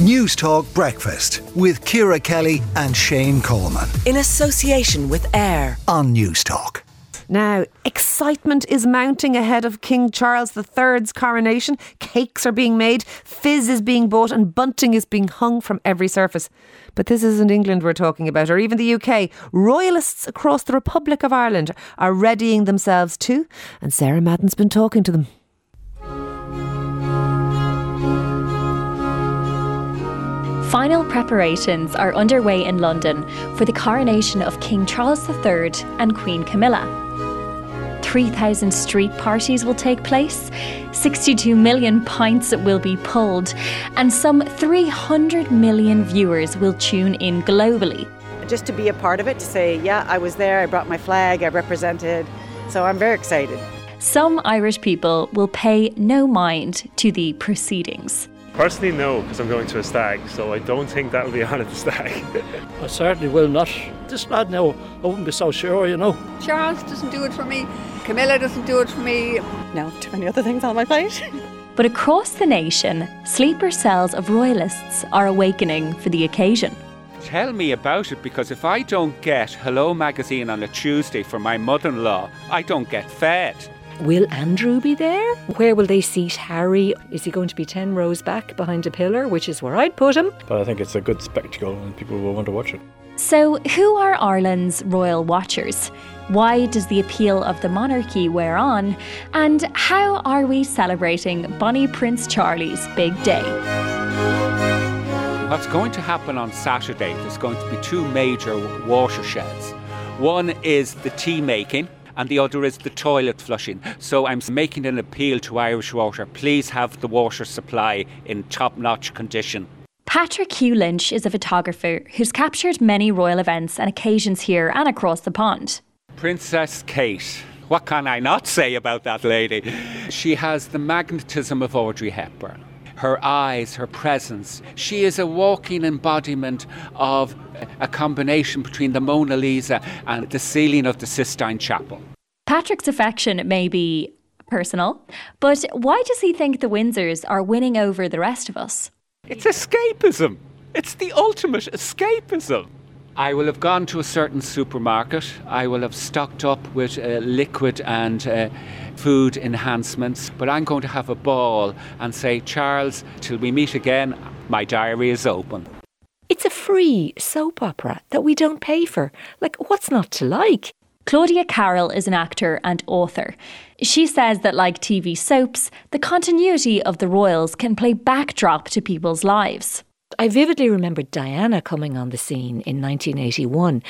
Newstalk Breakfast with Ciara Kelly and Shane Coleman. In association with AIR on Newstalk. Now, excitement is mounting ahead of King Charles III's coronation. Cakes are being made, fizz is being bought, and bunting is being hung from every surface. But this isn't England we're talking about, or even the UK. Royalists across the Republic of Ireland are readying themselves too, and Sarah Madden's been talking to them. Final preparations are underway in London for the coronation of King Charles III and Queen Camilla. 3,000 street parties will take place, 62 million pints will be pulled, and some 300 million viewers will tune in globally. Just to be a part of it, to say, yeah, I was there, I brought my flag, I represented, so I'm very excited. Some Irish people will pay no mind to the proceedings. Personally, no, because I'm going to a stag, so I don't think that'll be on at the stag. I certainly will not. This lad now, I wouldn't be so sure, you know. Charles doesn't do it for me. Camilla doesn't do it for me. No, too many other things on my plate. but across the nation, sleeper cells of royalists are awakening for the occasion. Tell me about it because if I don't get Hello magazine on a Tuesday for my mother in law, I don't get fed. Will Andrew be there? Where will they seat Harry? Is he going to be 10 rows back behind a pillar, which is where I'd put him? But I think it's a good spectacle and people will want to watch it. So, who are Ireland's royal watchers? Why does the appeal of the monarchy wear on? And how are we celebrating Bonnie Prince Charlie's big day? What's going to happen on Saturday? There's going to be two major watersheds. One is the tea making, and the other is the toilet flushing. So I'm making an appeal to Irish Water please have the water supply in top notch condition. Patrick Hugh Lynch is a photographer who's captured many royal events and occasions here and across the pond. Princess Kate. What can I not say about that lady? She has the magnetism of Audrey Hepburn her eyes, her presence. She is a walking embodiment of a combination between the Mona Lisa and the ceiling of the Sistine Chapel. Patrick's affection may be personal, but why does he think the Windsors are winning over the rest of us? It's escapism. It's the ultimate escapism. I will have gone to a certain supermarket. I will have stocked up with uh, liquid and uh, food enhancements, but I'm going to have a ball and say, Charles, till we meet again, my diary is open. It's a free soap opera that we don't pay for. Like, what's not to like? Claudia Carroll is an actor and author. She says that, like TV soaps, the continuity of the royals can play backdrop to people's lives. I vividly remember Diana coming on the scene in 1981,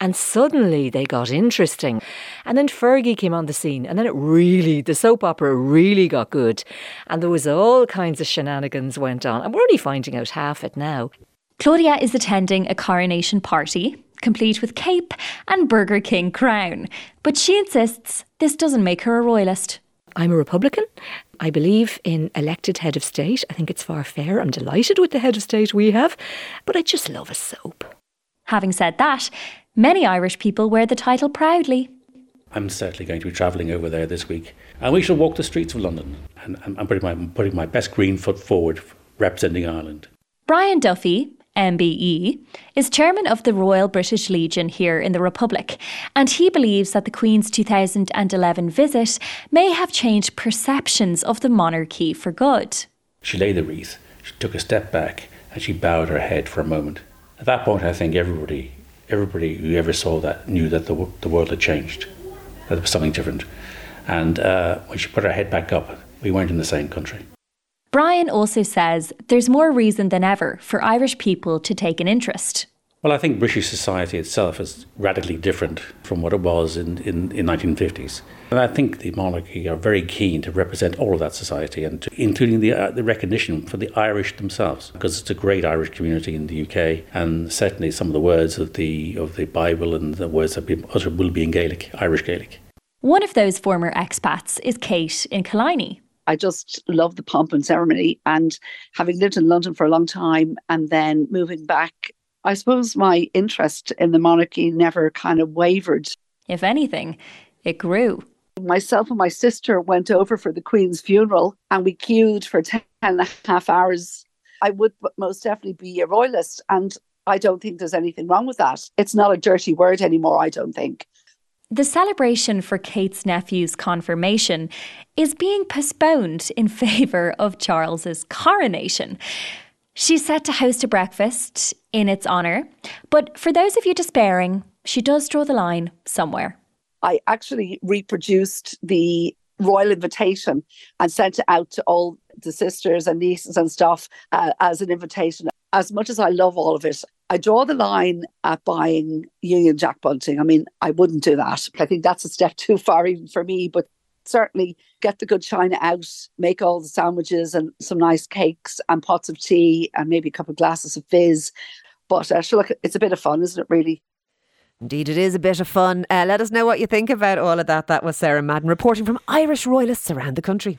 and suddenly they got interesting. And then Fergie came on the scene, and then it really, the soap opera really got good. And there was all kinds of shenanigans went on, and we're only finding out half it now. Claudia is attending a coronation party, complete with cape and Burger King crown. But she insists this doesn't make her a royalist. I'm a Republican. I believe in elected head of state. I think it's far fair. I'm delighted with the head of state we have, but I just love a soap. Having said that, many Irish people wear the title proudly. I'm certainly going to be travelling over there this week, and we shall walk the streets of London. And I'm putting my, putting my best green foot forward, representing Ireland. Brian Duffy, MBE, is chairman of the Royal British Legion here in the Republic, and he believes that the Queen's 2011 visit may have changed perceptions of the monarchy for good. She laid the wreath, she took a step back, and she bowed her head for a moment. At that point, I think everybody, everybody who ever saw that knew that the, the world had changed, that there was something different. And uh, when she put her head back up, we weren't in the same country. Brian also says there's more reason than ever for Irish people to take an interest. Well, I think British society itself is radically different from what it was in, in, in 1950s. And I think the monarchy are very keen to represent all of that society, and to, including the, uh, the recognition for the Irish themselves, because it's a great Irish community in the UK, and certainly some of the words of the of the Bible and the words that be uttered will be in Gaelic, Irish Gaelic. One of those former expats is Kate in Killiney. I just love the pomp and ceremony. And having lived in London for a long time and then moving back, I suppose my interest in the monarchy never kind of wavered. If anything, it grew. Myself and my sister went over for the Queen's funeral and we queued for 10 and a half hours I would most definitely be a royalist. And I don't think there's anything wrong with that. It's not a dirty word anymore, I don't think. The celebration for Kate's nephew's confirmation is being postponed in favour of Charles's coronation. She's set to host a breakfast in its honour, but for those of you despairing, she does draw the line somewhere. I actually reproduced the royal invitation and sent it out to all the sisters and nieces and stuff uh, as an invitation. As much as I love all of it, I draw the line at buying Union Jack bunting. I mean, I wouldn't do that. I think that's a step too far even for me, but certainly get the good china out, make all the sandwiches and some nice cakes and pots of tea and maybe a couple of glasses of fizz. But uh, sure, look, it's a bit of fun, isn't it, really? Indeed, it is a bit of fun. Uh, let us know what you think about all of that. That was Sarah Madden reporting from Irish royalists around the country.